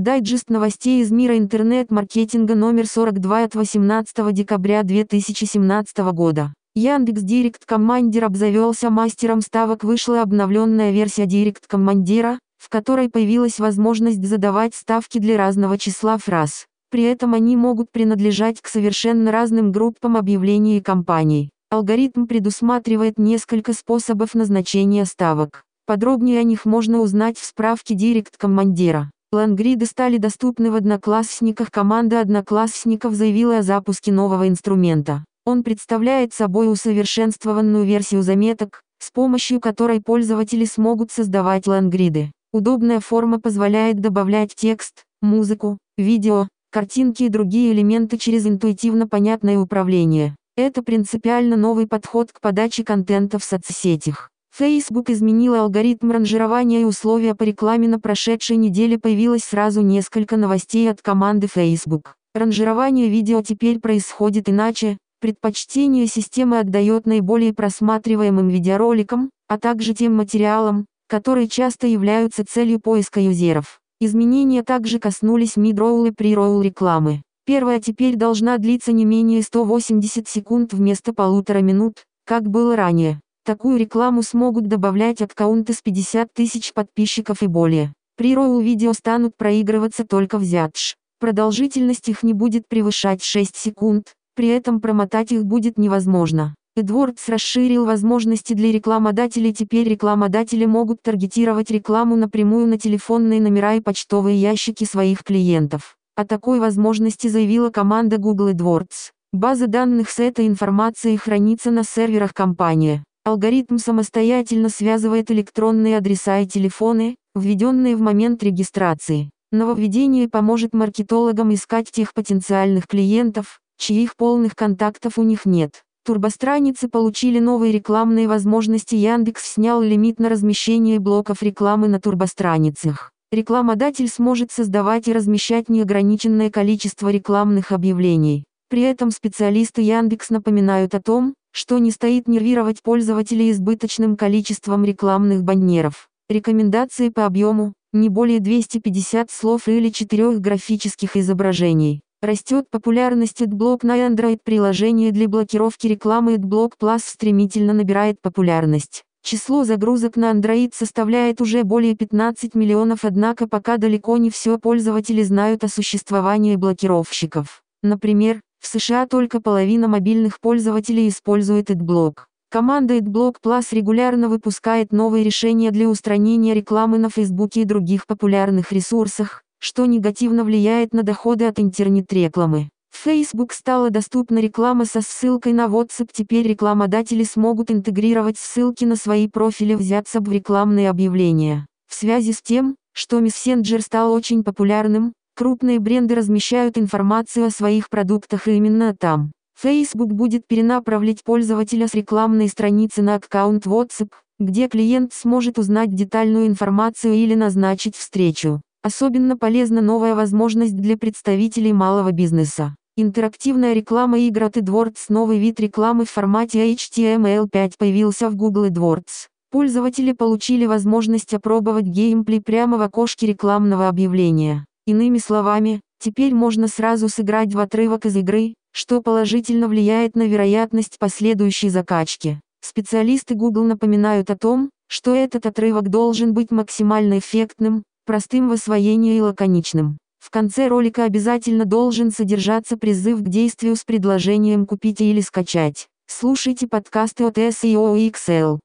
Дайджест новостей из мира интернет-маркетинга номер 42 от 18 декабря 2017 года. Яндекс Директ Командир обзавелся мастером ставок. Вышла обновленная версия Директ Командира, в которой появилась возможность задавать ставки для разного числа фраз. При этом они могут принадлежать к совершенно разным группам объявлений и компаний. Алгоритм предусматривает несколько способов назначения ставок. Подробнее о них можно узнать в справке Директ Командира. Лангриды стали доступны в Одноклассниках. Команда Одноклассников заявила о запуске нового инструмента. Он представляет собой усовершенствованную версию заметок, с помощью которой пользователи смогут создавать лангриды. Удобная форма позволяет добавлять текст, музыку, видео, картинки и другие элементы через интуитивно понятное управление. Это принципиально новый подход к подаче контента в соцсетях. Facebook изменила алгоритм ранжирования и условия по рекламе на прошедшей неделе появилось сразу несколько новостей от команды Facebook. Ранжирование видео теперь происходит иначе, предпочтение системы отдает наиболее просматриваемым видеороликам, а также тем материалам, которые часто являются целью поиска юзеров. Изменения также коснулись mid-roll и pre-roll рекламы. Первая теперь должна длиться не менее 180 секунд вместо полутора минут, как было ранее. Такую рекламу смогут добавлять аккаунты с 50 тысяч подписчиков и более. При роу видео станут проигрываться только в ZATSH. Продолжительность их не будет превышать 6 секунд, при этом промотать их будет невозможно. AdWords расширил возможности для рекламодателей. Теперь рекламодатели могут таргетировать рекламу напрямую на телефонные номера и почтовые ящики своих клиентов. О такой возможности заявила команда Google AdWords. База данных с этой информацией хранится на серверах компании. Алгоритм самостоятельно связывает электронные адреса и телефоны, введенные в момент регистрации. Нововведение поможет маркетологам искать тех потенциальных клиентов, чьих полных контактов у них нет. Турбостраницы получили новые рекламные возможности. Яндекс снял лимит на размещение блоков рекламы на турбостраницах. Рекламодатель сможет создавать и размещать неограниченное количество рекламных объявлений. При этом специалисты Яндекс напоминают о том, что не стоит нервировать пользователей избыточным количеством рекламных баннеров. Рекомендации по объему – не более 250 слов или 4 графических изображений. Растет популярность AdBlock на Android-приложение для блокировки рекламы AdBlock Plus стремительно набирает популярность. Число загрузок на Android составляет уже более 15 миллионов, однако пока далеко не все пользователи знают о существовании блокировщиков. Например, в США только половина мобильных пользователей использует AdBlock. Команда AdBlock Plus регулярно выпускает новые решения для устранения рекламы на Facebook и других популярных ресурсах, что негативно влияет на доходы от интернет-рекламы. В Facebook стала доступна реклама со ссылкой на WhatsApp. Теперь рекламодатели смогут интегрировать ссылки на свои профили в WhatsApp в рекламные объявления. В связи с тем, что Messenger стал очень популярным, Крупные бренды размещают информацию о своих продуктах именно там. Facebook будет перенаправлять пользователя с рекламной страницы на аккаунт WhatsApp, где клиент сможет узнать детальную информацию или назначить встречу. Особенно полезна новая возможность для представителей малого бизнеса. Интерактивная реклама игр от AdWords Новый вид рекламы в формате HTML5 появился в Google AdWords. Пользователи получили возможность опробовать геймплей прямо в окошке рекламного объявления. Иными словами, теперь можно сразу сыграть в отрывок из игры, что положительно влияет на вероятность последующей закачки. Специалисты Google напоминают о том, что этот отрывок должен быть максимально эффектным, простым в освоении и лаконичным. В конце ролика обязательно должен содержаться призыв к действию с предложением купить или скачать. Слушайте подкасты от SEO XL.